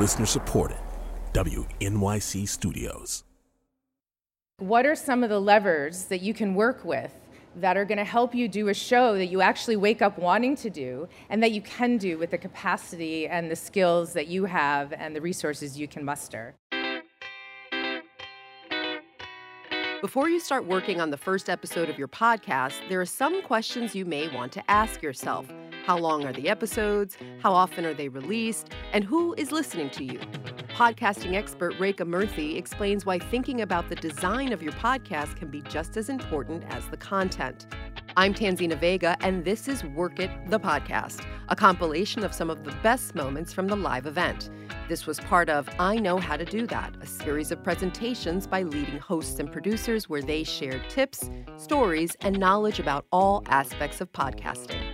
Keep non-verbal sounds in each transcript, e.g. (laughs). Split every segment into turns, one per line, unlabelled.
Listener supported. WNYC Studios.
What are some of the levers that you can work with that are going to help you do a show that you actually wake up wanting to do and that you can do with the capacity and the skills that you have and the resources you can muster?
Before you start working on the first episode of your podcast, there are some questions you may want to ask yourself. How long are the episodes? How often are they released? And who is listening to you? Podcasting expert Rekha Murthy explains why thinking about the design of your podcast can be just as important as the content. I'm Tanzina Vega, and this is Werk It, the podcast, a compilation of some of the best moments from the live event. This was part of I Know How to Do That, a series of presentations by leading hosts and producers where they shared tips, stories, and knowledge about all aspects of podcasting.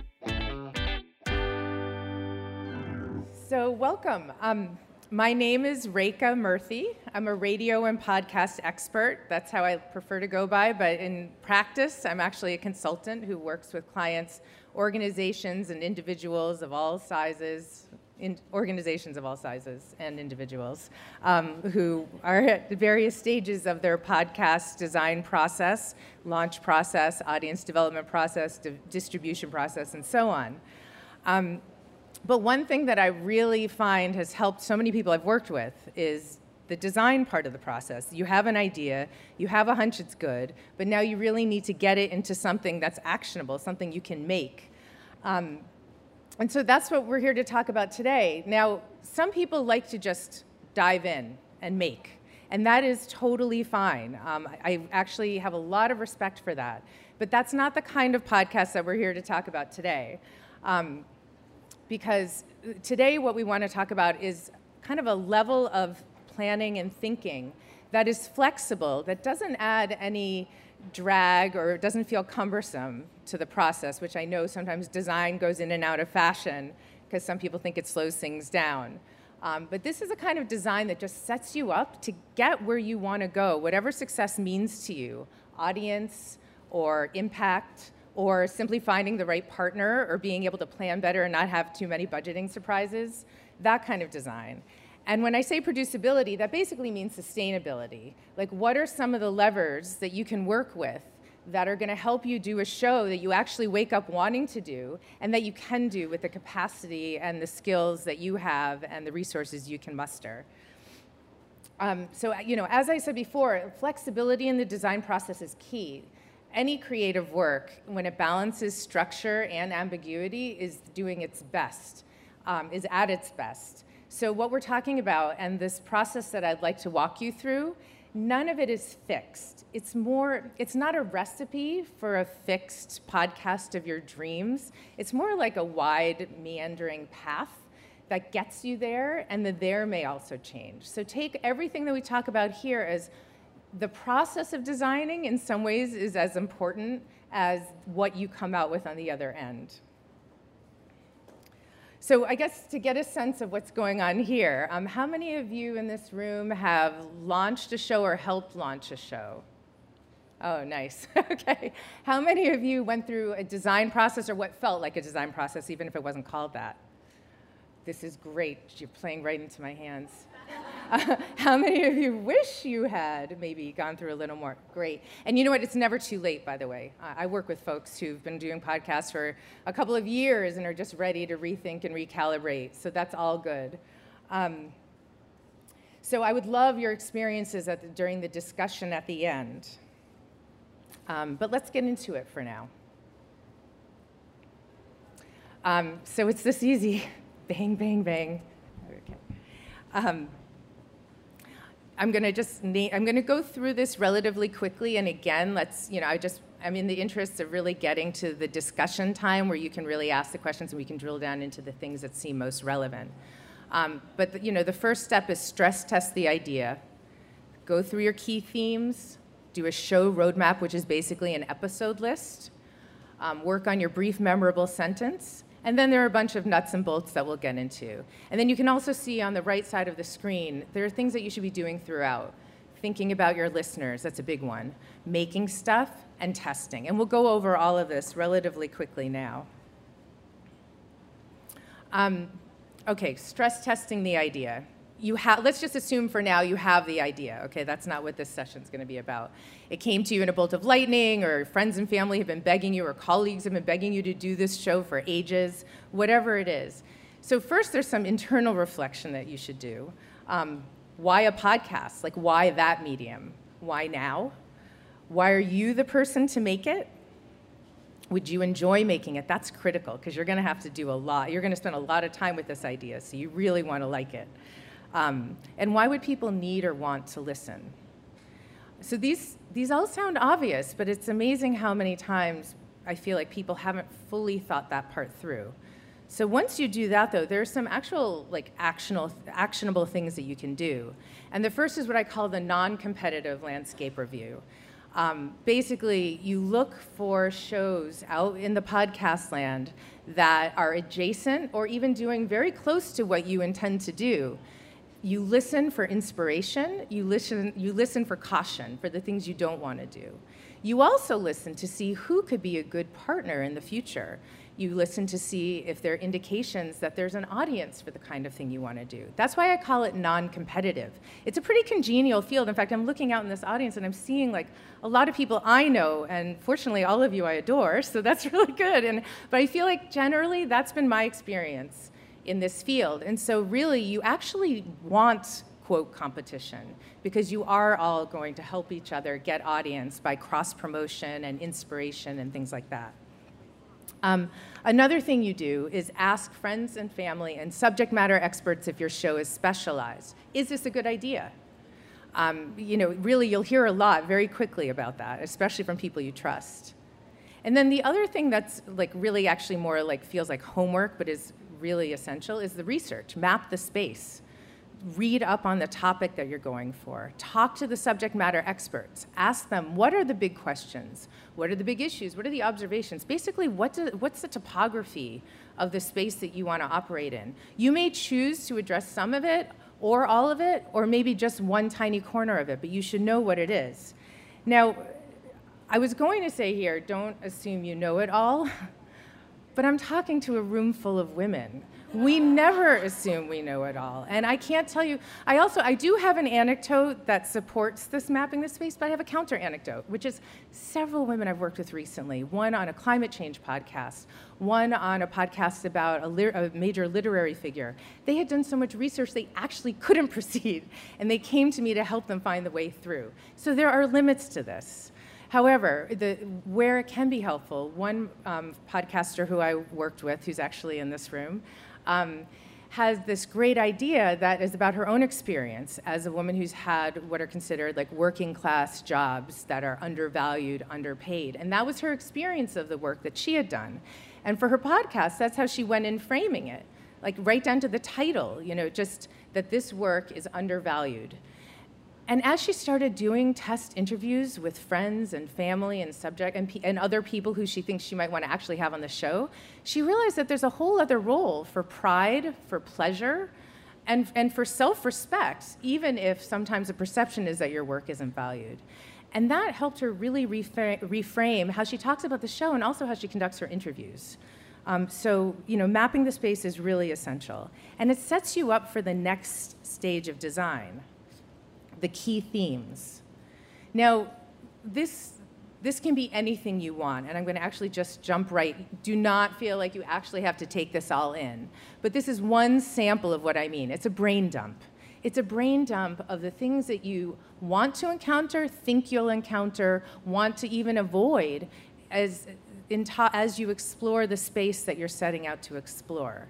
So, welcome. Um, my name is Rekha Murthy. I'm a radio and podcast expert. That's how I prefer to go by. But in practice, I'm actually a consultant who works with clients, organizations, and individuals of all sizes, in organizations of all sizes and individuals um, who are at the various stages of their podcast design process, launch process, audience development process, di- distribution process, and so on. Um, but one thing that I really find has helped so many people I've worked with is the design part of the process. You have an idea, you have a hunch it's good, but now you really need to get it into something that's actionable, something you can make. Um, and so that's what we're here to talk about today. Now, some people like to just dive in and make, and that is totally fine. Um, I actually have a lot of respect for that. But that's not the kind of podcast that we're here to talk about today. Um, because today what we want to talk about is kind of a level of planning and thinking that is flexible, that doesn't add any drag or doesn't feel cumbersome to the process, which I know sometimes design goes in and out of fashion because some people think it slows things down. Um, but this is a kind of design that just sets you up to get where you want to go, whatever success means to you audience or impact or simply finding the right partner or being able to plan better and not have too many budgeting surprises, that kind of design. And when I say producibility, that basically means sustainability. Like, what are some of the levers that you can work with that are going to help you do a show that you actually wake up wanting to do and that you can do with the capacity and the skills that you have and the resources you can muster? Um, so, you know, as I said before, flexibility in the design process is key any creative work, when it balances structure and ambiguity, is doing its best, um, is at its best. So, what we're talking about, and this process that I'd like to walk you through, none of it is fixed. It's more, it's not a recipe for a fixed podcast of your dreams. It's more like a wide, meandering path that gets you there, and the there may also change. So, take everything that we talk about here as the process of designing in some ways is as important as what you come out with on the other end. So I guess to get a sense of what's going on here, um, how many of you in this room have launched a show or helped launch a show? Oh, nice. (laughs) okay. How many of you went through a design process or what felt like a design process, even if it wasn't called that? This is great. You're playing right into my hands. (laughs) how many of you wish you had maybe gone through a little more? Great. And you know what? It's never too late, by the way. I work with folks who've been doing podcasts for a couple of years and are just ready to rethink and recalibrate. So that's all good. Um, so I would love your experiences the, during the discussion at the end. Um, but let's get into it for now. Um, so it's this easy (laughs) bang, bang, bang. Okay. Um, I'm going to just name, I'm going to go through this relatively quickly. And again, let's, you know, I just, I'm in the interest of really getting to the discussion time where you can really ask the questions and we can drill down into the things that seem most relevant. Um, but, the, you know, the first step is stress test the idea. Go through your key themes, do a show roadmap, which is basically an episode list. Um, work on your brief, memorable sentence, and then there are a bunch of nuts and bolts that we'll get into. And then you can also see on the right side of the screen, there are things that you should be doing throughout. Thinking about your listeners, that's a big one. Making stuff and testing. And we'll go over all of this relatively quickly now. Um, okay, stress testing the idea. You have, let's just assume for now you have the idea, okay? That's not what this session's gonna be about. It came to you in a bolt of lightning, or friends and family have been begging you, or colleagues have been begging you to do this show for ages, whatever it is. So, first, there's some internal reflection that you should do. Um, why a podcast? Like, why that medium? Why now? Why are you the person to make it? Would you enjoy making it? That's critical because you're going to have to do a lot. You're going to spend a lot of time with this idea, so you really want to like it. Um, and why would people need or want to listen? So these, these all sound obvious, but it's amazing how many times I feel like people haven't fully thought that part through. So once you do that, though, there are some actual like actionable, actionable things that you can do. And the first is what I call the non-competitive landscape review. Um, basically, you look for shows out in the podcast land that are adjacent or even doing very close to what you intend to do you listen for inspiration, you listen, you listen for caution, for the things you don't want to do. You also listen to see who could be a good partner in the future. You listen to see if there are indications that there's an audience for the kind of thing you want to do. That's why I call it non competitive. It's a pretty congenial field. In fact, I'm looking out in this audience and I'm seeing like a lot of people I know, and fortunately, all of you I adore, so that's (laughs) really good. And, but I feel like generally that's been my experience in this field. And so, really, you actually want quote competition because you are all going to help each other get audience by cross promotion and inspiration and things like that. Um, another thing you do is ask friends and family and subject matter experts if your show is specialized. Is this a good idea? Um, you know, really, you'll hear a lot very quickly about that, especially from people you trust. And then the other thing that's like really actually more like feels like homework, but is really essential is the research. Map the space. Read up on the topic that you're going for. Talk to the subject matter experts. Ask them what are the big questions? What are the big issues? What are the observations? Basically, what do, what's the topography of the space that you want to operate in? You may choose to address some of it or all of it, or maybe just one tiny corner of it, but you should know what it is. Now, I was going to say here, don't assume you know it all. (laughs) but I'm talking to a room full of women. We never assume we know it all. And I can't tell you, I also, I do have an anecdote that supports this mapping the space, but I have a counter anecdote, which is several women I've worked with recently, one on a climate change podcast, one on a podcast about a, a major literary figure. They had done so much research they actually couldn't (laughs) proceed, and they came to me to help them find the way through. So there are limits to this. However, the, where it can be helpful, one um, podcaster who I worked with, who's actually in this room, um, has this great idea that is about her own experience as a woman who's had what are considered like working class jobs that are undervalued, underpaid. And that was her experience of the work that she had done. And for her podcast, that's how she went in framing it, like right down to the title, you know, just that this work is undervalued. And as she started doing test interviews with friends and family and subject and, and, other people who she thinks she might want to actually have on the show, she realized that there's a whole other role for pride, for pleasure, and, and for self-respect, even if sometimes the perception is that your work isn't valued. And that helped her really reframe, reframe how she talks about the show and also how she conducts her interviews. Um, so, you know, mapping the space is really essential. And it sets you up for the next stage of design the key themes. Now, this, this can be anything you want, and I'm going to actually just jump right. Do not feel like you actually have to take this all in. But this is one sample of what I mean. It's a brain dump. It's a brain dump of the things that you want to encounter, think you'll encounter, want to even avoid as, as you explore the space that you're setting out to explore.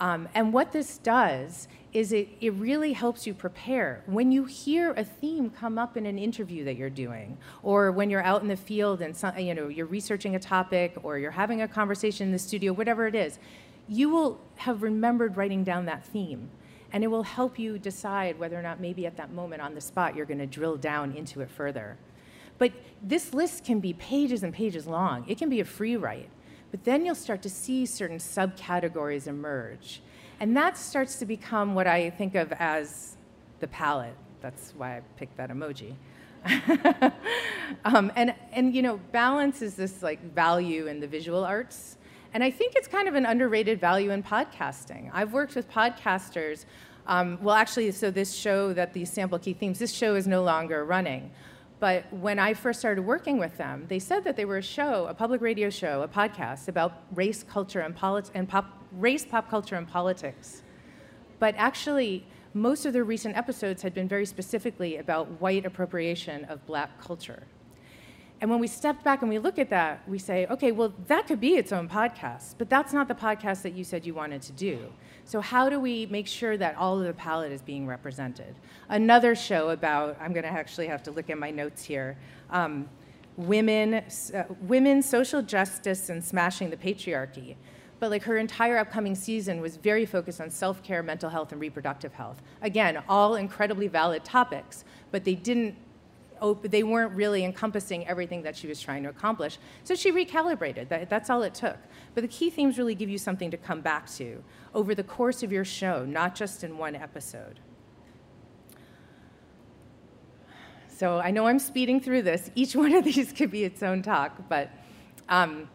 Um, and what this does is it, it really helps you prepare. When you hear a theme come up in an interview that you're doing, or when you're out in the field and some, you know, you're researching a topic, or you're having a conversation in the studio, whatever it is, you will have remembered writing down that theme. And it will help you decide whether or not maybe at that moment on the spot you're going to drill down into it further. But this list can be pages and pages long. It can be a free write. But then you'll start to see certain subcategories emerge. And that starts to become what I think of as the palette. That's why I picked that emoji. (laughs) um, and, and, you know, balance is this like value in the visual arts. And I think it's kind of an underrated value in podcasting. I've worked with podcasters Um, well, actually, so this show that these sample key themes, this show is no longer running. But when I first started working with them, they said that they were a show, a public radio show, a podcast about race, culture, and, polit- and pop, race, pop culture, and politics. But actually, most of their recent episodes had been very specifically about white appropriation of black culture. And when we step back and we look at that, we say, okay, well, that could be its own podcast, but that's not the podcast that you said you wanted to do. So, how do we make sure that all of the palette is being represented? Another show about, I'm going to actually have to look at my notes here. Um, women, uh, women, social justice, and smashing the patriarchy. But like her entire upcoming season was very focused on self-care, mental health, and reproductive health. Again, all incredibly valid topics, but they didn't they weren't really encompassing everything that she was trying to accomplish. So she recalibrated. That, that's all it took. But the key themes really give you something to come back to over the course of your show, not just in one episode. So I know I'm speeding through this. Each (laughs) one of these could be its own talk, but um,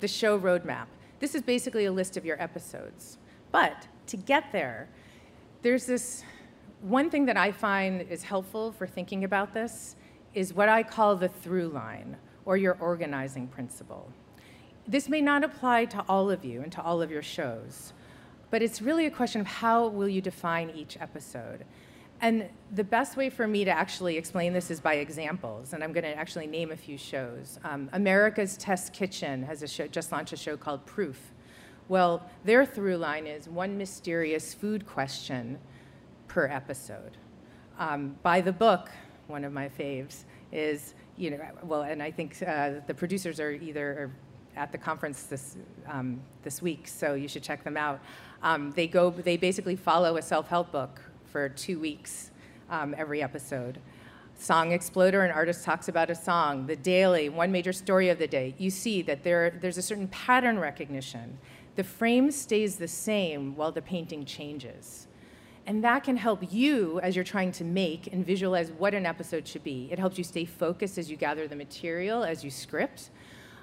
the show roadmap. This is basically a list of your episodes. But to get there, there's this one thing that I find is helpful for thinking about this is what I call the through line or your organizing principle. This may not apply to all of you and to all of your shows, but it's really a question of how will you define each episode. And the best way for me to actually explain this is by examples, and I'm going to actually name a few shows. Um, America's Test Kitchen has show, just launched a show called Proof. Well, their through line is one mysterious food question per episode. Um, by the book, one of my faves, is, you know, well, and I think uh, the producers are either at the conference this, um, this week, so you should check them out. Um, they go, they basically follow a self-help book for two weeks um, every episode. Song Exploder, an artist talks about a song. The Daily, one major story of the day. You see that there, there's a certain pattern recognition. The frame stays the same while the painting changes. And that can help you as you're trying to make and visualize what an episode should be. It helps you stay focused as you gather the material, as you script.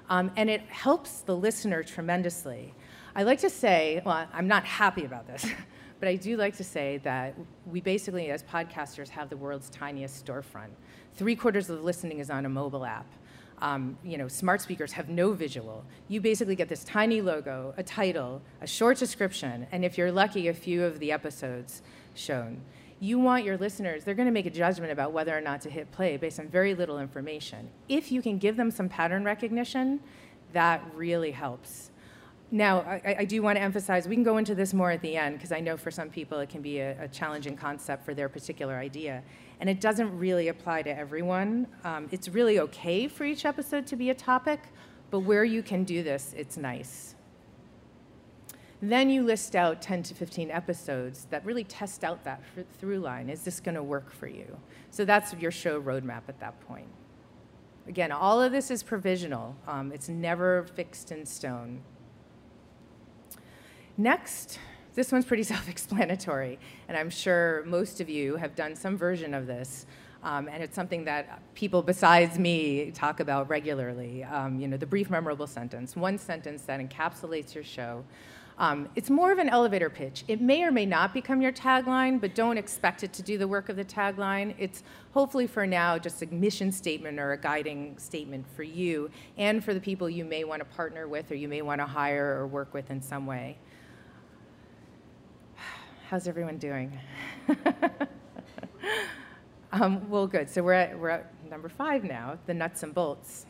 Um, and it helps the listener tremendously. I like to say, well, I'm not happy about this, (laughs) but I do like to say that we basically, as podcasters, have the world's tiniest storefront. Three quarters of the listening is on a mobile app. Um, you know, smart speakers have no visual. You basically get this tiny logo, a title, a short description, and if you're lucky, a few of the episodes shown. You want your listeners, they're going to make a judgment about whether or not to hit play based on very little information. If you can give them some pattern recognition, that really helps. Now, I, I, do want to emphasize, we can go into this more at the end because I know for some people it can be a, a, challenging concept for their particular idea. And it doesn't really apply to everyone. Um, it's really okay for each episode to be a topic, but where you can do this, it's nice. Then you list out 10 to 15 episodes that really test out that through line. Is this going to work for you? So that's your show roadmap at that point. Again, all of this is provisional, um, it's never fixed in stone. Next, this one's pretty (laughs) self explanatory, and I'm sure most of you have done some version of this. Um, and it's something that people besides me talk about regularly. Um, you know, the brief, memorable sentence, one sentence that encapsulates your show. Um, it's more of an elevator pitch. It may or may not become your tagline, but don't expect it to do the work of the tagline. It's hopefully for now just a mission statement or a guiding statement for you and for the people you may want to partner with or you may want to hire or work with in some way. How's everyone doing? (laughs) um, well, good. So we're at, we're at number five now, the nuts and bolts.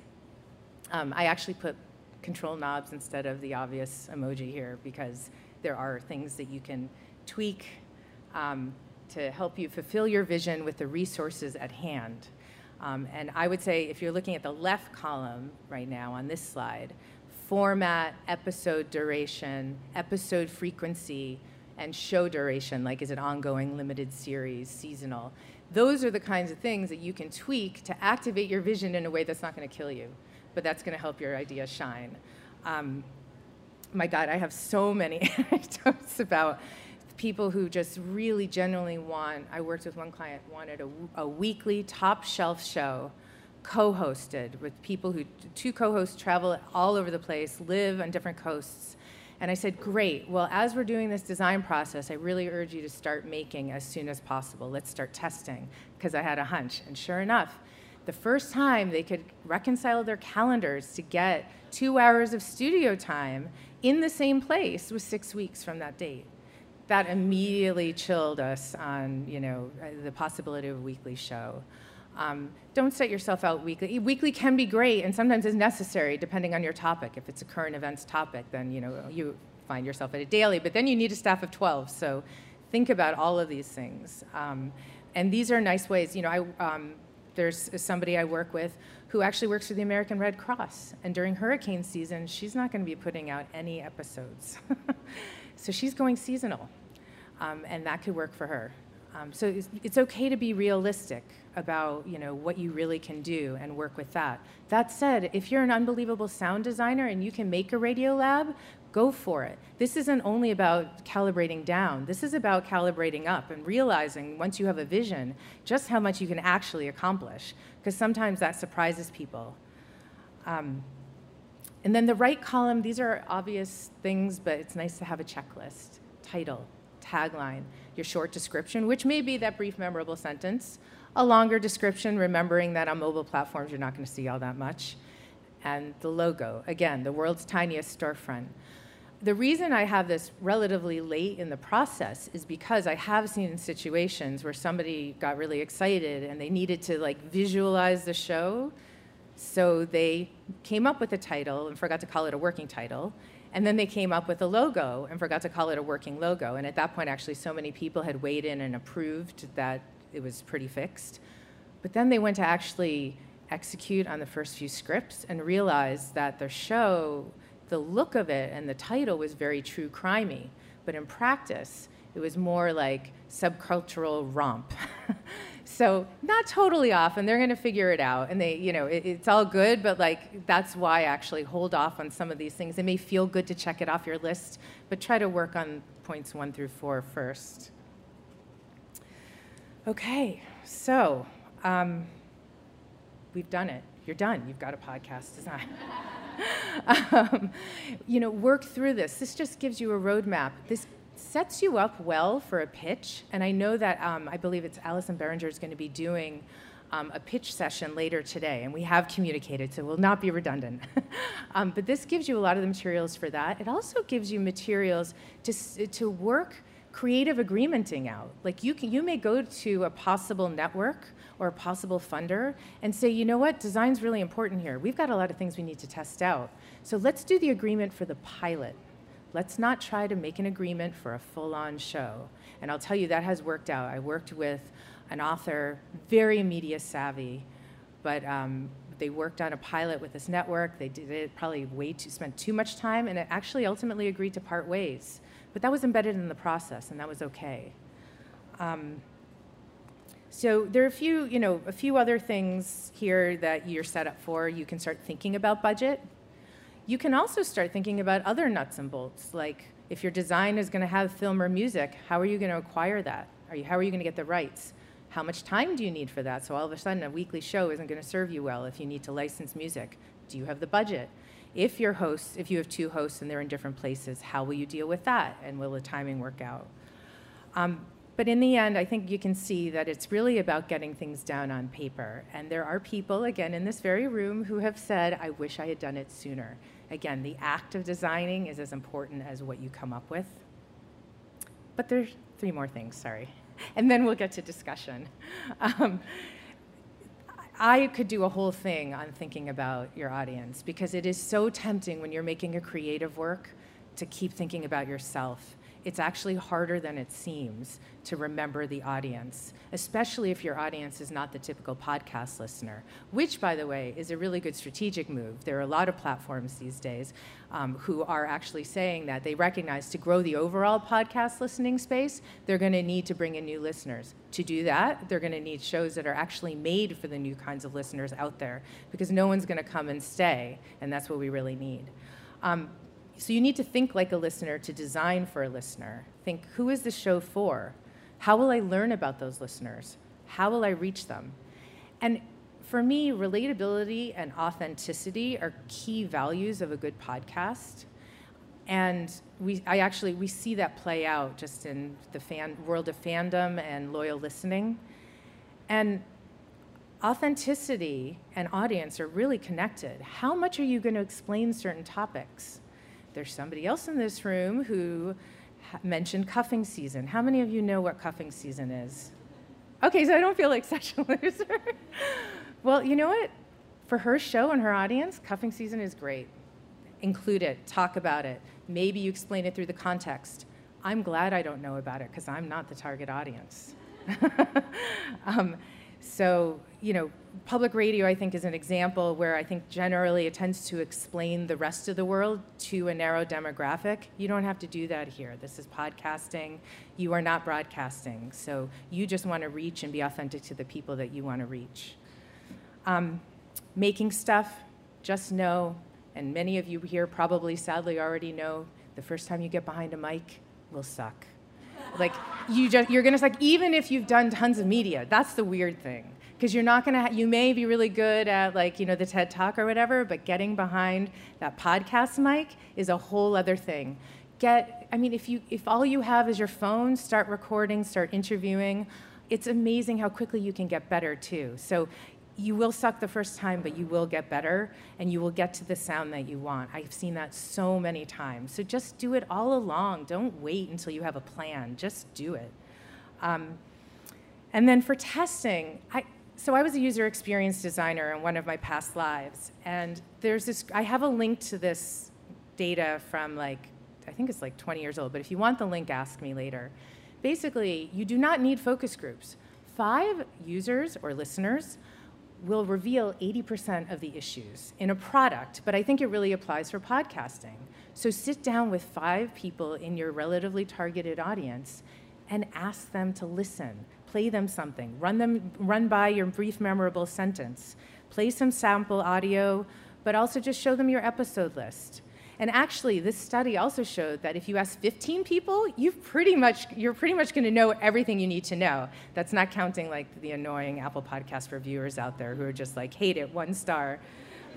Um, I actually put control knobs instead of the obvious emoji here because there are things that you can tweak um, to help you fulfill your vision with the resources at hand. Um, and I would say if you're looking at the left column right now on this slide, format, episode duration, episode frequency, and show duration, like is it ongoing, limited series, seasonal. Those are the kinds of things that you can tweak to activate your vision in a way that's not going to kill you but that's going to help your idea shine. Um, my God, I have so many (laughs) anecdotes about people who just really genuinely want. I worked with one client wanted a, a weekly top shelf show co-hosted with people who two co-hosts travel all over the place, live on different coasts, And I said, Great. Well, as we're doing this design process, I really urge you to start making as soon as possible. Let's start testing, because I had a hunch. And sure enough, the first time they could reconcile their calendars to get two hours of studio time in the same place was six weeks from that date. That immediately chilled us on, you know, uh, the possibility of a weekly show. Um, don't set yourself out weekly. Weekly can be great and sometimes is necessary depending on your topic. If it's a current events topic, then you know you find yourself at a daily. But then you need a staff of 12. So think about all of these things. Um, and these are nice ways. You know, I, um, there's somebody I work with who actually works for the American Red Cross. And during hurricane season, she's not going to be putting out any episodes. (laughs) so she's going seasonal. Um, and that could work for her. Um, so it's, it's, okay to be realistic about you know what you really can do and work with that. That said, if you're an unbelievable sound designer and you can make a Radiolab, go for it. This isn't only about calibrating down. This is about calibrating up and realizing once you have a vision just how much you can actually accomplish. Because sometimes that surprises people. Um, and then the right column, these are obvious things, but it's nice to have a checklist. Title, tagline your short description, which may be that brief, memorable sentence, a longer description, remembering that on mobile platforms you're not going to see all that much, and the logo, again, the world's tiniest storefront. The reason I have this relatively late in the process is because I have seen situations where somebody got really excited and they needed to like visualize the show. So they came up with a title and forgot to call it a working title and then they came up with a logo and forgot to call it a working logo. And at that point, actually, so many people had weighed in and approved that it was pretty fixed. But then they went to actually execute on the first few scripts and realized that the show, the look of it and the title was very true crimey. But in practice, it was more like subcultural romp. (laughs) So not totally off, and they're going to figure it out. And they, you know, it, it's all good, but like that's why I actually hold off on some of these things. It may feel good to check it off your list, but try to work on points one through four first. Okay, so um, we've done it. You're done. You've got a podcast design. (laughs) um, you know, work through this. This just gives you a roadmap. This sets you up well for a pitch. And I know that um, I believe it's Allison Behringer is going to be doing um, a pitch session later today, and we have communicated, so we'll not be redundant. (laughs) um, but this gives you a lot of the materials for that. It also gives you materials to, to work creative agreementing out. Like you, can, you may go to a possible network or a possible funder and say, you know what, design's really important here. We've got a lot of things we need to test out. So let's do the agreement for the pilot. Let's not try to make an agreement for a full on show. And I'll tell you, that has worked out. I worked with an author, very media savvy, but um, they worked on a pilot with this network. They did it probably way too, spent too much time, and it actually ultimately agreed to part ways. But that was embedded in the process, and that was okay. Um, so there are a few, you know, a few other things here that you're set up for. You can start thinking about budget you can also start thinking about other nuts and bolts, like if your design is going to have film or music, how are you going to acquire that? Are you, how are you going to get the rights? How much time do you need for that? So all of a sudden, a weekly show isn't going to serve you well if you need to license music. Do you have the budget? If your hosts, if you have two hosts and they're in different places, how will you deal with that? And will the timing work out? Um, but in the end, I think you can see that it's really about getting things down on paper. And there are people, again, in this very room who have said, I wish I had done it sooner. Again, the act of designing is as important as what you come up with. But there's three more things, sorry. (laughs) And then we'll get to discussion. Um, I could do a whole thing on thinking about your audience because it is so tempting when you're making a creative work to keep thinking about yourself it's actually harder than it seems to remember the audience, especially if your audience is not the typical podcast listener, which, by the way, is a really good strategic move. There are a lot of platforms these days um, who are actually saying that they recognize to grow the overall podcast listening space, they're going to need to bring in new listeners. To do that, they're going to need shows that are actually made for the new kinds of listeners out there because no one's going to come and stay, and that's what we really need. Um, so you need to think like a listener to design for a listener. Think, who is this show for? How will I learn about those listeners? How will I reach them? And for me, relatability and authenticity are key values of a good podcast. And we, I actually, we see that play out just in the fan, world of fandom and loyal listening. And authenticity and audience are really connected. How much are you going to explain certain topics? There's somebody else in this room who mentioned cuffing season. How many of you know what cuffing season is? Okay, so I don't feel like (laughs) such a loser. well, you know what? For her show and her audience, cuffing season is great. Include it, talk about it. Maybe you explain it through the context. I'm glad I don't know about it because I'm not the target audience. (laughs) um, so, you know, public radio, I think, is an example where I think generally it tends to explain the rest of the world to a narrow demographic. You don't have to do that here. This is podcasting. You are not broadcasting. So you just want to reach and be authentic to the people that you want to reach. Um, making stuff, just know, and many of you here probably sadly already know, the first time you get behind a mic will suck. Like you just you're gonna like even if you've done tons of media, that's the weird thing because you're not gonna ha- you may be really good at like you know the TED Talk or whatever, but getting behind that podcast mic is a whole other thing. Get I mean if you if all you have is your phone, start recording, start interviewing. It's amazing how quickly you can get better too. So you will suck the first time, but you will get better and you will get to the sound that you want. I've seen that so many times. So just do it all along. Don't wait until you have a plan. Just do it. Um, and then for testing, I, so I was a user experience designer in one of my past lives, and there's this. I have a link to this data from like I think it's like 20 years old. But if you want the link, ask me later. Basically, you do not need focus groups. Five users or listeners will reveal 80% of the issues in a product, but I think it really applies for podcasting. So sit down with five people in your relatively targeted audience and ask them to listen. Play them something. Run them run by your brief memorable sentence. Play some sample audio, but also just show them your episode list. And actually, this study also showed that if you ask 15 people, you've pretty much, you're pretty much going to know everything you need to know. That's not counting like the annoying Apple Podcast reviewers out there who are just like, hate it, one star.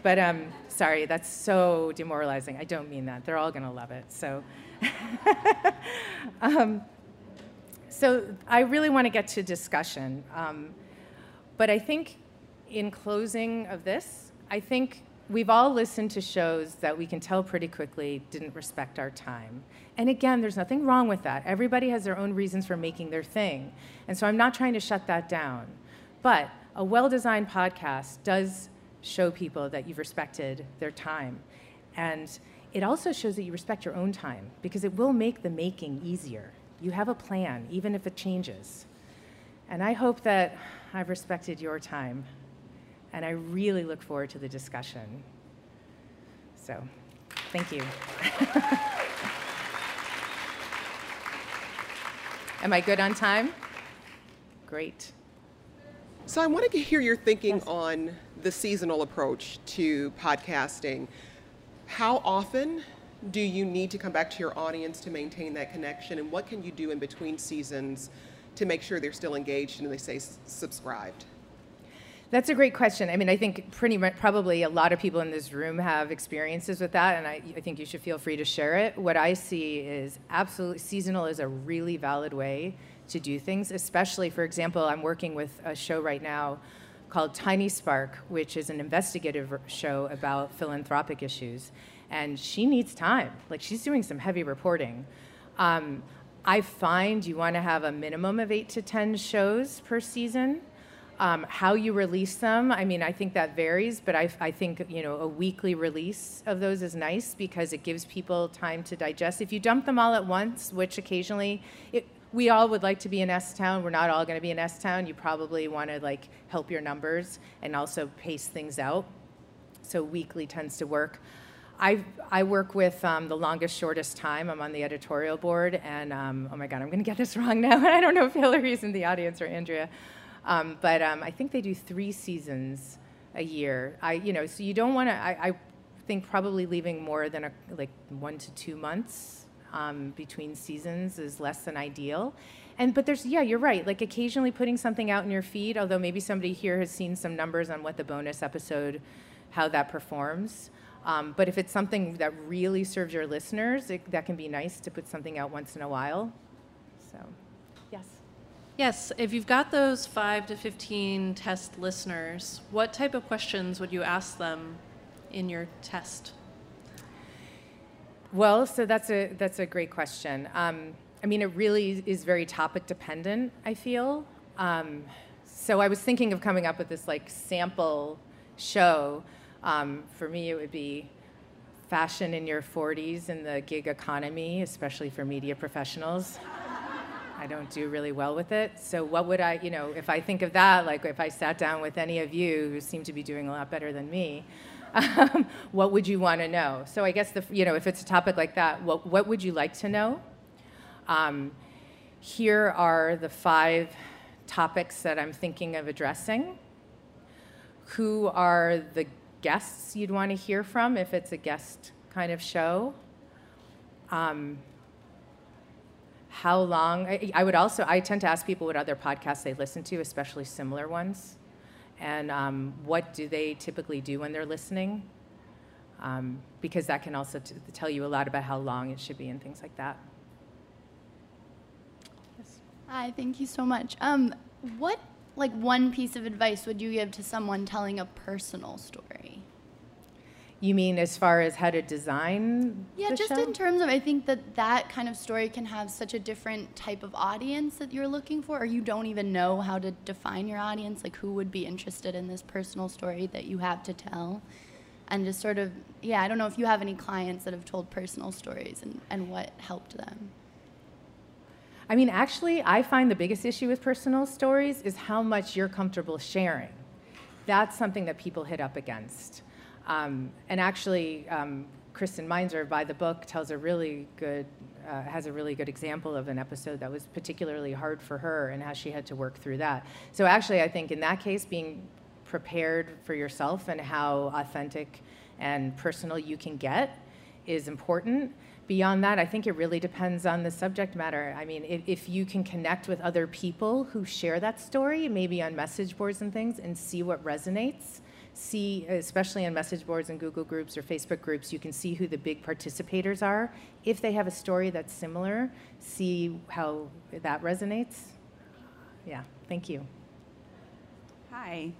But um, sorry, that's so demoralizing. I don't mean that. They're all going to love it. So, (laughs) um, so I really want to get to discussion. Um, but I think in closing of this, I think we've all listened to shows that we can tell pretty quickly didn't respect our time. And again, there's nothing wrong with that. Everybody has their own reasons for making their thing. And so I'm not trying to shut that down. But a well designed podcast does show people that you've respected their time. And it also shows that you respect your own time because it will make the making easier. You have a plan, even if it changes. And I hope that I've respected your time and I really look forward to the discussion. So, thank you. (laughs) Am I good on time? Great.
So I wanted to hear your thinking
Yes.
on the seasonal approach to podcasting. How often do you need to come back to your audience to maintain that connection, and what can you do in between seasons to make sure they're still engaged and they stay subscribed?
That's a great question. I mean, I think pretty much probably a lot of people in this room have experiences with that, and I, I think you should feel free to share it. What I see is absolutely seasonal is a really valid way to do things, especially, for example, I'm working with a show right now called Tiny Spark, which is an investigative show about philanthropic issues. And she needs time. Like, she's doing some heavy reporting. Um, I find you want to have a minimum of eight to 10 shows per season. Um, how you release them, I mean, I think that varies, but I, I think you know a weekly release of those is nice because it gives people time to digest. If you dump them all at once, which occasionally, it, we all would like to be in S Town. We're not all going to be in S Town. You probably want to like help your numbers and also pace things out. So weekly tends to work. I, I work with um, the longest, shortest time. I'm on the editorial board, and um, oh my God, I'm going to get this (laughs) wrong now. I don't know if Hillary's in the audience or Andrea, um, but um, I think they do three seasons a year. I, you know, so you don't want to. I, I think probably leaving more than a, like one to two months um, between seasons is less than ideal. And but there's yeah, you're right. Like occasionally putting something out in your feed, although maybe somebody here has seen some numbers on what the bonus episode, how that performs. Um, but if it's something that really serves your listeners, it, that can be nice to put something out once in a while. So. Yes,
if you've got those 5 to 15 test listeners, what type of questions would you ask them in your test?
Well, so that's a that's a great question. Um, I mean, it really is very topic dependent. I feel. Um, so I was thinking of coming up with this like sample show. Um, for me, it would be fashion in your 40s in the gig economy, especially for media professionals. I don't do really well with it. So what would I, you know, if I think of that, like if I sat down with any of you who seem to be doing a lot better than me, (laughs) um, what would you want to know? So I guess the, you know, if it's a topic like that, what, what would you like to know? Um, here are the five topics that I'm thinking of addressing. Who are the guests you'd want to hear from if it's a guest kind of show? Um, how long? I, I, would also, I tend to ask people what other podcasts they listen to, especially similar ones and um, what do they typically do when they're listening um, because that can also t- tell you a lot about how long it should be and things like that
yes. hi thank you so much um, what like one piece of advice would you give to someone telling a personal story
you mean as far as how to design?
Yeah, just
show?
in terms of, I think that that kind of story can have such a different type of audience that you're looking for, or you don't even know how to define your audience, like who would be interested in this personal story that you have to tell. And just sort of, yeah, I don't know if you have any clients that have told personal stories and, and what helped them.
I mean, actually, I find the biggest issue with personal stories is how much you're comfortable sharing. That's something that people hit up against. Um, and actually, um, Kristen Meinzer, by the book, tells a really good, uh, has a really good example of an episode that was particularly hard for her and how she had to work through that. So actually, I think in that case, being prepared for yourself and how authentic and personal you can get is important. Beyond that, I think it really depends on the subject matter. I mean, if, if, you can connect with other people who share that story, maybe on message boards and things, and see what resonates, see, especially on message boards and Google groups or Facebook groups, you can see who the big participators are. If they have a story that's similar, see how that resonates. Yeah, thank you.
Hi.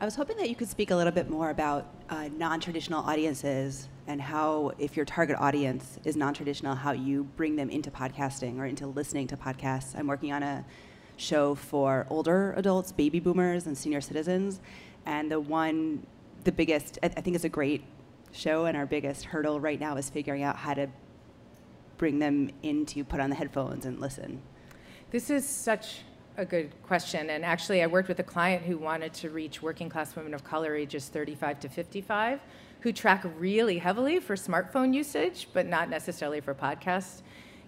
I was hoping that you could speak a little bit more about uh, non traditional audiences and how, if your target audience is non traditional, how you bring them into podcasting or into listening to podcasts. I'm working on a show for older adults, baby boomers, and senior citizens and the one, the biggest, I, think it's a great show, and our biggest hurdle right now is figuring out how to bring them in to put on the headphones and listen.
This is such a good question. And actually, I worked with a client who wanted to reach working class women of color ages 35 to 55 who track really heavily for smartphone usage, but not necessarily for podcast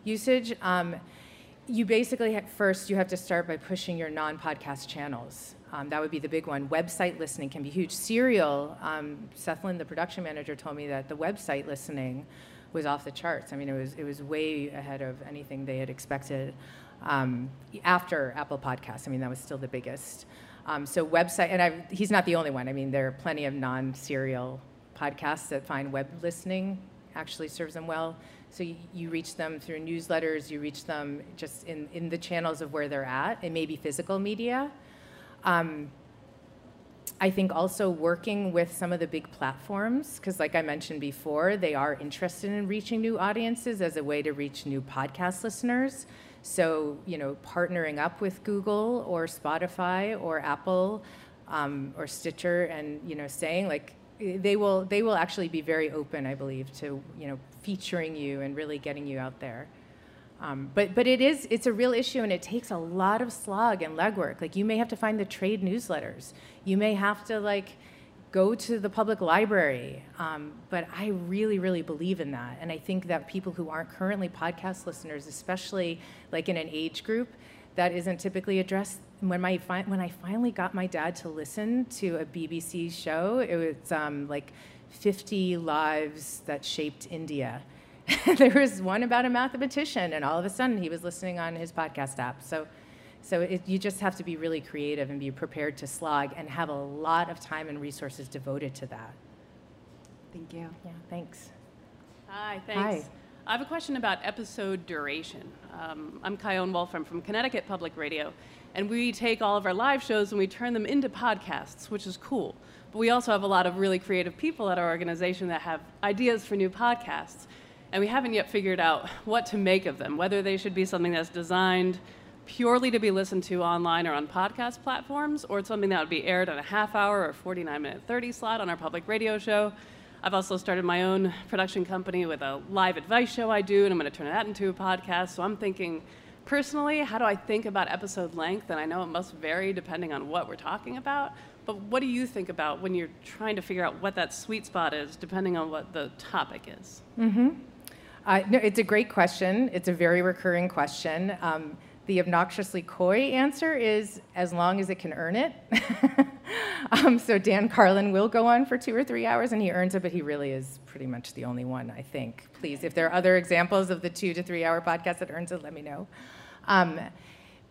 usage. Um, you basically, first, you have to start by pushing your non podcast channels. Um, that would be the big one. Website listening can be huge. Serial, um, Seth Lind, the production manager, told me that the website listening was off the charts. I mean, it was it was way ahead of anything they had expected. Um, after Apple Podcasts, I mean, that was still the biggest. Um, so website, and I've, he's not the only one. I mean, there are plenty of non-serial podcasts that find web listening actually serves them well. So you, you, reach them through newsletters, you reach them just in, in the channels of where they're at. It may be physical media, um, I think also working with some of the big platforms, because like I mentioned before, they are interested in reaching new audiences as a way to reach new podcast listeners. So, you know, partnering up with Google or Spotify or Apple um, or Stitcher and, you know, saying like, they will, they will actually be very open, I believe, to, you know, featuring you and really getting you out there. Um, but but it is it's a real issue and it takes a lot of slog and legwork. Like you may have to find the trade newsletters. You may have to like go to the public library. Um, but I really really believe in that, and I think that people who aren't currently podcast listeners, especially like in an age group that isn't typically addressed. When my when I finally got my dad to listen to a BBC show, it was um, like 50 lives that shaped India (laughs) there was one about a mathematician, and all of a sudden he was listening on his podcast app. So, so it, you just have to be really creative and be prepared to slog and have a lot of time and resources devoted to that.
Thank you.
Yeah, thanks.
Hi, thanks.
Hi.
I have a question about episode duration. Um, I'm Kyone Wolf. I'm from Connecticut Public Radio. And we take all of our live shows and we turn them into podcasts, which is cool. But we also have a lot of really creative people at our organization that have ideas for new podcasts. And we haven't yet figured out what to make of them, whether they should be something that's designed purely to be listened to online or on podcast platforms, or it's something that would be aired on a half hour or 49 minute 30 slot on our public radio show. I've also started my own production company with a live advice show I do, and I'm going to turn that into a podcast. So I'm thinking, personally, how do I think about episode length? And I know it must vary depending on what we're talking about. But what do you think about when you're trying to figure out what that sweet spot is, depending on what the topic is?
Mm-hmm. Uh, no, it's a great question. It's a very recurring question. Um, the obnoxiously coy answer is as long as it can earn it. (laughs) um, so Dan Carlin will go on for two or three hours and he earns it, but he really is pretty much the only one, I think. Please, if there are other examples of the two to three hour podcast that earns it, let me know. Um,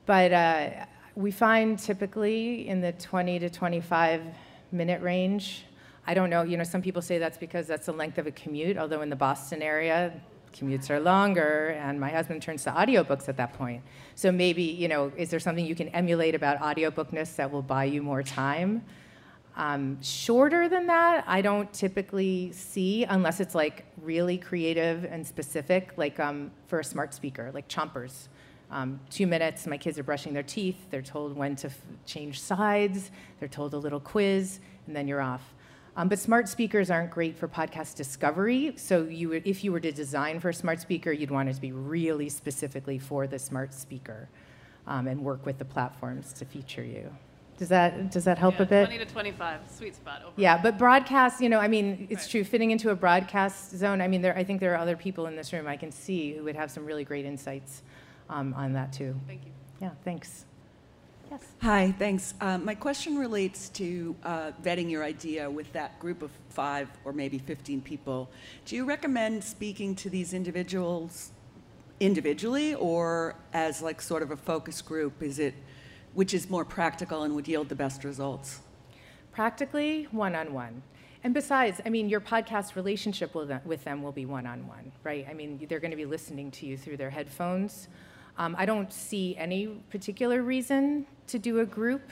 but uh, we find typically in the 20 to 25 minute range. I don't know, you know, some people say that's because that's the length of a commute, although in the Boston area, commutes are longer, and my husband turns to audiobooks at that point. So maybe, you know, is there something you can emulate about audiobookness that will buy you more time? Um, shorter than that, I don't typically see unless it's like really creative and specific, like um, for a smart speaker, like chompers. Um, two minutes, my kids are brushing their teeth, they're told when to f- change sides, they're told a little quiz, and then you're off. Um, but smart speakers aren't great for podcast discovery. So you would, if you were to design for a smart speaker, you'd want it to be really specifically for the smart speaker um, and work with the platforms to feature you. Does that, does that help
yeah,
a bit?
20 to 25, sweet spot. Over.
Yeah, but broadcast, you know, I mean, it's
Right.
true. Fitting into a broadcast zone, I mean, there, I think there are other people in this room I can see who would have some really great insights um, on that too.
Thank you.
Yeah, thanks. Yes.
Hi, thanks. Uh, my question relates to uh, vetting your idea with that group of five or maybe 15 people. Do you recommend speaking to these individuals individually or as like sort of a focus group? Is it which is more practical and would yield the best results?
Practically one on one. And besides, I mean, your podcast relationship with them, with them will be one on one, right? I mean, they're going to be listening to you through their headphones. Um, I don't see any particular reason to do a group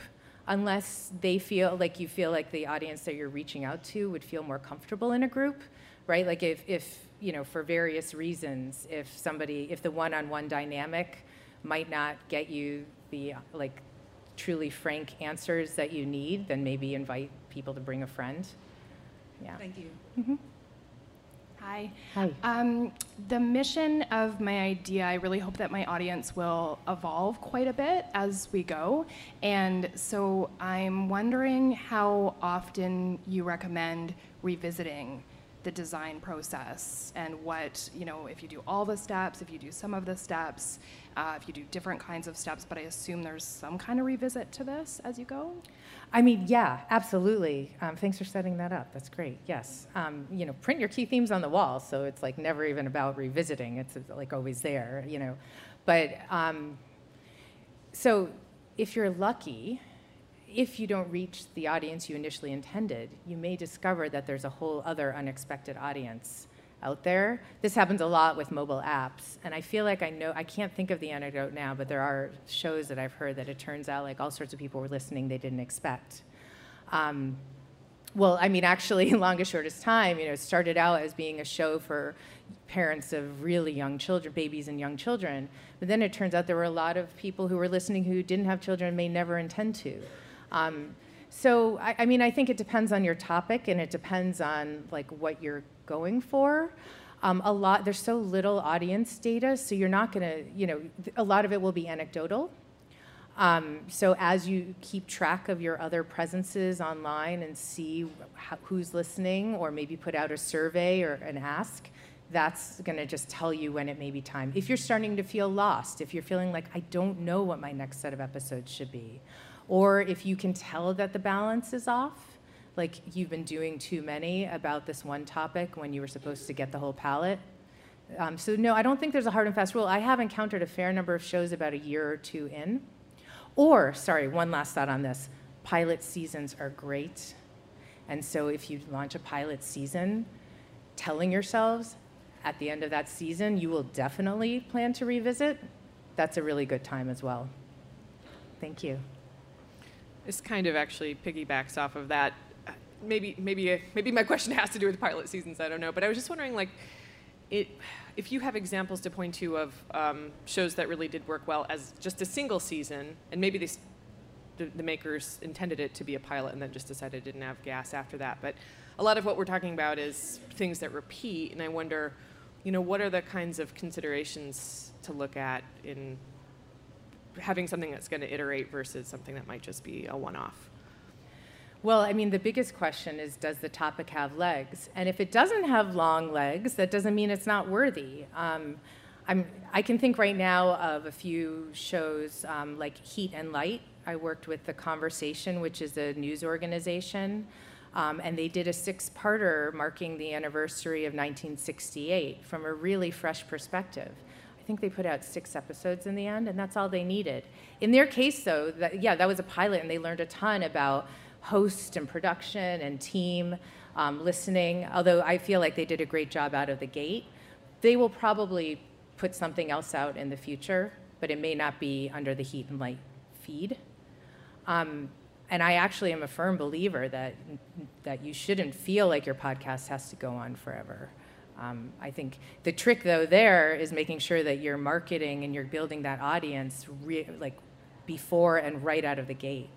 unless they feel like you feel like the audience that you're reaching out to would feel more comfortable in a group, right? Like if, if you know, for various reasons, if somebody, if the one-on-one dynamic might not get you the like truly frank answers that you need, then maybe invite people to bring a friend. Yeah.
Thank you.
Hi.
Hi.
Um, the mission of my idea, I really hope that my audience will evolve quite a bit as we go. And so I'm wondering how often you recommend revisiting the design process and what, you know, if you do all the steps, if you do some of the steps, uh, if you do different kinds of steps, but I assume there's some kind of revisit to this as you go?
I mean, yeah, absolutely. Um, thanks for setting that up. That's great. Yes. Um, you know, print your key themes on the wall, so it's like never even about revisiting. It's like always there. You know, but um, so if you're lucky, if you don't reach the audience you initially intended, you may discover that there's a whole other unexpected audience out there. This happens a lot with mobile apps, and I feel like I know, I can't think of the anecdote now, but there are shows that I've heard that it turns out like all sorts of people were listening they didn't expect. Um, well, I mean, actually, (laughs) longest shortest time, you know, it started out as being a show for parents of really young children, babies and young children. But then it turns out there were a lot of people who were listening who didn't have children and may never intend to. Um, so, I, I mean, I think it depends on your topic and it depends on like what you're going for. Um, a lot, there's so little audience data, so you're not going to, you know, a lot of it will be anecdotal. Um, so as you keep track of your other presences online and see how, who's listening, or maybe put out a survey or an ask, that's going to just tell you when it may be time. If you're starting to feel lost, if you're feeling like I don't know what my next set of episodes should be, or if you can tell that the balance is off, like you've been doing too many about this one topic when you were supposed to get the whole palette. Um, so no, I don't think there's a hard and fast rule. I have encountered a fair number of shows about a year or two in. Or, sorry, one last thought on this. Pilot seasons are great And so if you launch a pilot season, telling yourselves at the end of that season you will definitely plan to revisit, that's a really good time as well. Thank you.
This kind of actually piggybacks off of that. Maybe, maybe, maybe my question has to do with pilot seasons. I don't know, but I was just wondering, like, it, if you have examples to point to of um, shows that really did work well as just a single season, and maybe they, the, the, makers intended it to be a pilot and then just decided it didn't have gas after that. But a lot of what we're talking about is things that repeat, and I wonder, you know, what are the kinds of considerations to look at in having something that's going to iterate versus something that might just be a one-off?
Well, I mean, the biggest question is does the topic have legs? And if it doesn't have long legs, that doesn't mean it's not worthy. Um, i can think right now of a few shows um, like Heat and Light. I worked with The Conversation, which is a news organization, um, and they did a six parter marking the anniversary of 1968 from a really fresh perspective. I think they put out six episodes in the end, and that's all they needed. In their case, though, that, yeah, that was a pilot, and they learned a ton about host and production and team um, listening, although I feel like they did a great job out of the gate. They will probably put something else out in the future, but it may not be under the heat and light feed. Um, and I actually am a firm believer that, that you shouldn't feel like your podcast has to go on forever. Um, I think the trick, though, there is making sure that you're marketing and you're building that audience re- like before and right out of the gate.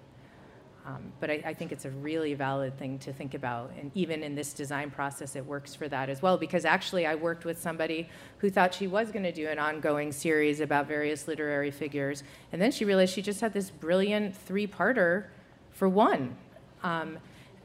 Um, but I, I, think it's a really valid thing to think about. And even in this design process, it works for that as well. Because actually, I worked with somebody who thought she was going to do an ongoing series about various literary figures. And then she realized she just had this brilliant three parter for one. Um,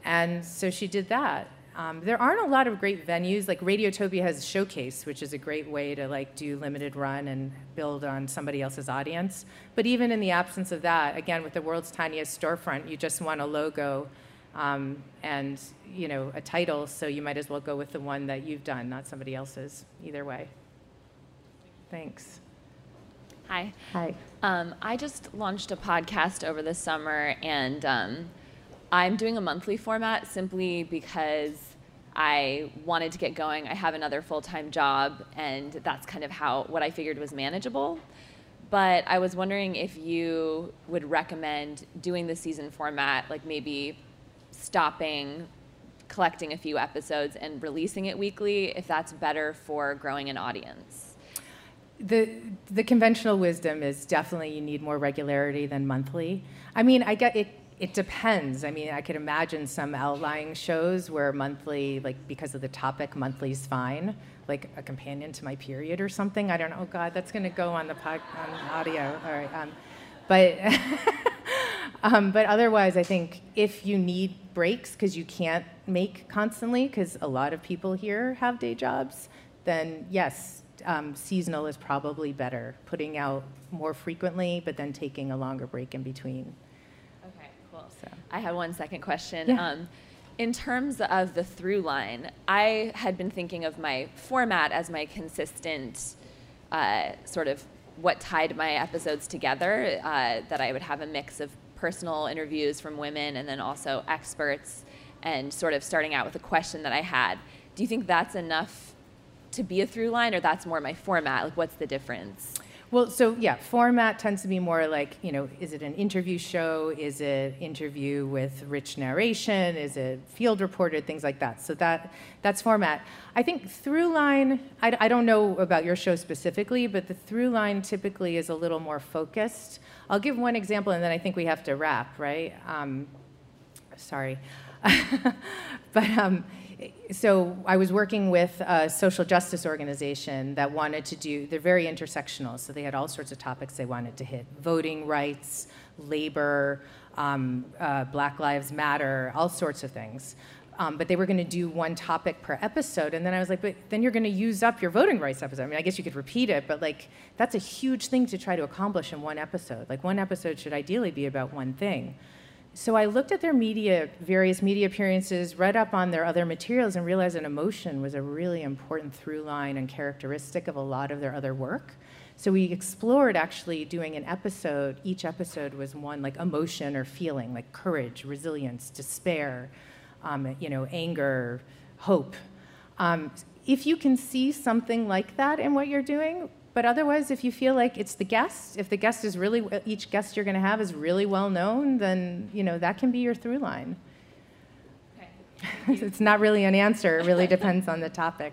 and so she did that. Um, there aren't a lot of great venues like Radiotopia has Showcase, which is a great way to like do limited run and build on somebody else's audience. But even in the absence of that, again with the world's tiniest storefront, you just want a logo um, and you know a title, so you might as well go with the one that you've done, not somebody else's. Either way. Thanks.
Hi.
Hi.
Um, I just launched a podcast over the summer and. I'm doing a monthly format simply because I wanted to get going. I have another full-time job, and that's kind of how what I figured was manageable. But I was wondering if you would recommend doing the season format, like maybe stopping, collecting a few episodes, and releasing it weekly, if that's better for growing an audience.
The the conventional wisdom is definitely you need more regularity than monthly. I mean, I get it it depends. I mean, I could imagine some outlying shows where monthly, like because of the topic, monthly's fine, like a companion to my period or something. I don't know. Oh God, that's going to go on the pod, on audio. All right. Um, but (laughs) um, but otherwise, I think if you need breaks because you can't make constantly, because a lot of people here have day jobs, then yes, um, seasonal is probably better. Putting out more frequently, but then taking a longer break in between.
So. I have one second question.
Yeah.
Um, in terms of the through line, I had been thinking of my format as my consistent uh, sort of what tied my episodes together, uh, that I would have a mix of personal interviews from women and then also experts, and sort of starting out with a question that I had. Do you think that's enough to be a through line, or that's more my format? Like, what's the difference?
Well, so yeah, format tends to be more like, you know, is it an interview show? Is it interview with rich narration? Is it field reported? Things like that. So that that's format. I think through line, I, I don't know about your show specifically, but the through line typically is a little more focused. I'll give one example and then I think we have to wrap, right? Um, sorry. (laughs) but um, so I was working with a social justice organization that wanted to do, they're very intersectional, so they had all sorts of topics they wanted to hit voting rights, labor, um, uh, Black Lives Matter, all sorts of things. Um, but they were going to do one topic per episode. And then I was like, but then you're going to use up your voting rights episode. I mean, I guess you could repeat it, but like, that's a huge thing to try to accomplish in one episode. Like, one episode should ideally be about one thing. So I looked at their media, various media appearances, read up on their other materials, and realized that emotion was a really important through line and characteristic of a lot of their other work. So we explored actually doing an episode. Each episode was one like emotion or feeling, like courage, resilience, despair, um, you know, anger, hope. Um, if you can see something like that in what you're doing, but otherwise, if you feel like it's the guest, if the guest is really, each guest you're going to have is really well known, then, you know, that can be your through line. Okay. (laughs) it's not really an answer. It really depends on the topic.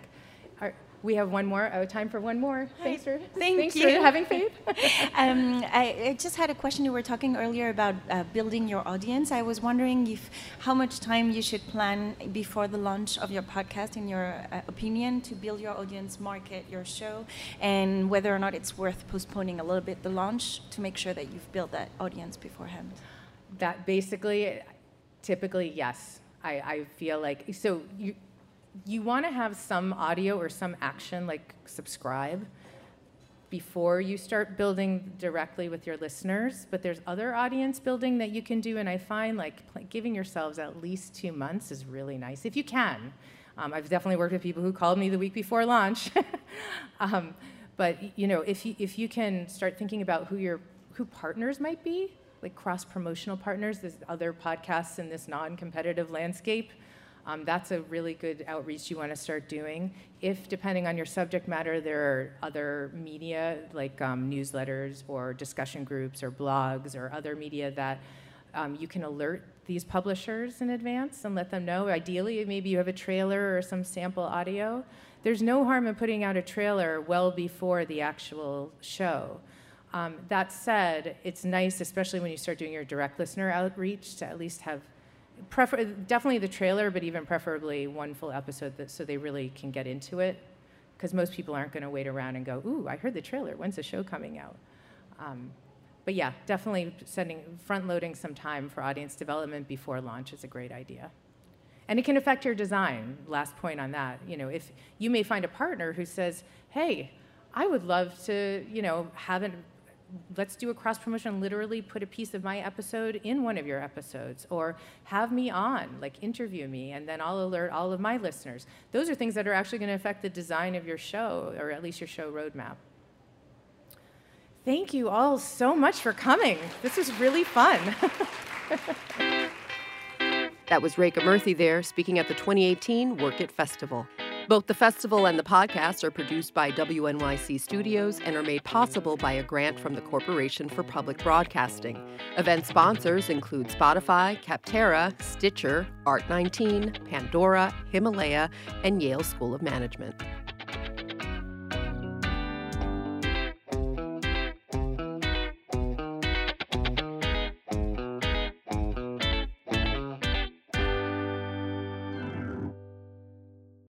We have one more. Oh, time for one more. Thanks for,
Thank
thanks
you.
for having faith. (laughs)
um, I, I, just had a question. You were talking earlier about uh, building your audience. I was wondering if how much time you should plan before the launch of your podcast, in your uh, opinion, to build your audience, market your show, and whether or not it's worth postponing a little bit the launch to make sure that you've built that audience beforehand.
That basically, typically, yes. I, I feel like so you you want to have some audio or some action, like subscribe, before you start building directly with your listeners. But there's other audience building that you can do, and I find like giving yourselves at least two months is really nice if you can. Um, I've definitely worked with people who called me the week before launch. (laughs) um, but you know, if you, if you can start thinking about who your who partners might be, like cross promotional partners, there's other podcasts in this non-competitive landscape um, that's a really good outreach you want to start doing. If, depending on your subject matter, there are other media like um, newsletters or discussion groups or blogs or other media that um, you can alert these publishers in advance and let them know. Ideally, maybe you have a trailer or some sample audio. There's no harm in putting out a trailer well before the actual show. Um, that said, it's nice, especially when you start doing your direct listener outreach, to at least have prefer, definitely the trailer, but even preferably one full episode that, so they really can get into it. Because most people aren't going to wait around and go, "Ooh, I heard the trailer. When's the show coming out?" Um, but yeah, definitely sending front loading some time for audience development before launch is a great idea. And it can affect your design. Last point on that, you know, if you may find a partner who says, "Hey, I would love to, you know, have an let's do a cross promotion literally put a piece of my episode in one of your episodes or have me on like interview me and then i'll alert all of my listeners. Those are things that are actually going to affect the design of your show or at least your show roadmap. Thank you all so much for coming. This was really fun. (laughs)
That was Rekha Murthy there speaking at the 2018 Werk It Festival. Both the festival and the podcast are produced by WNYC Studios and are made possible by a grant from the Corporation for Public Broadcasting. Event sponsors include Spotify, Capterra, Stitcher, Art19, Pandora, Himalaya, and Yale School of Management.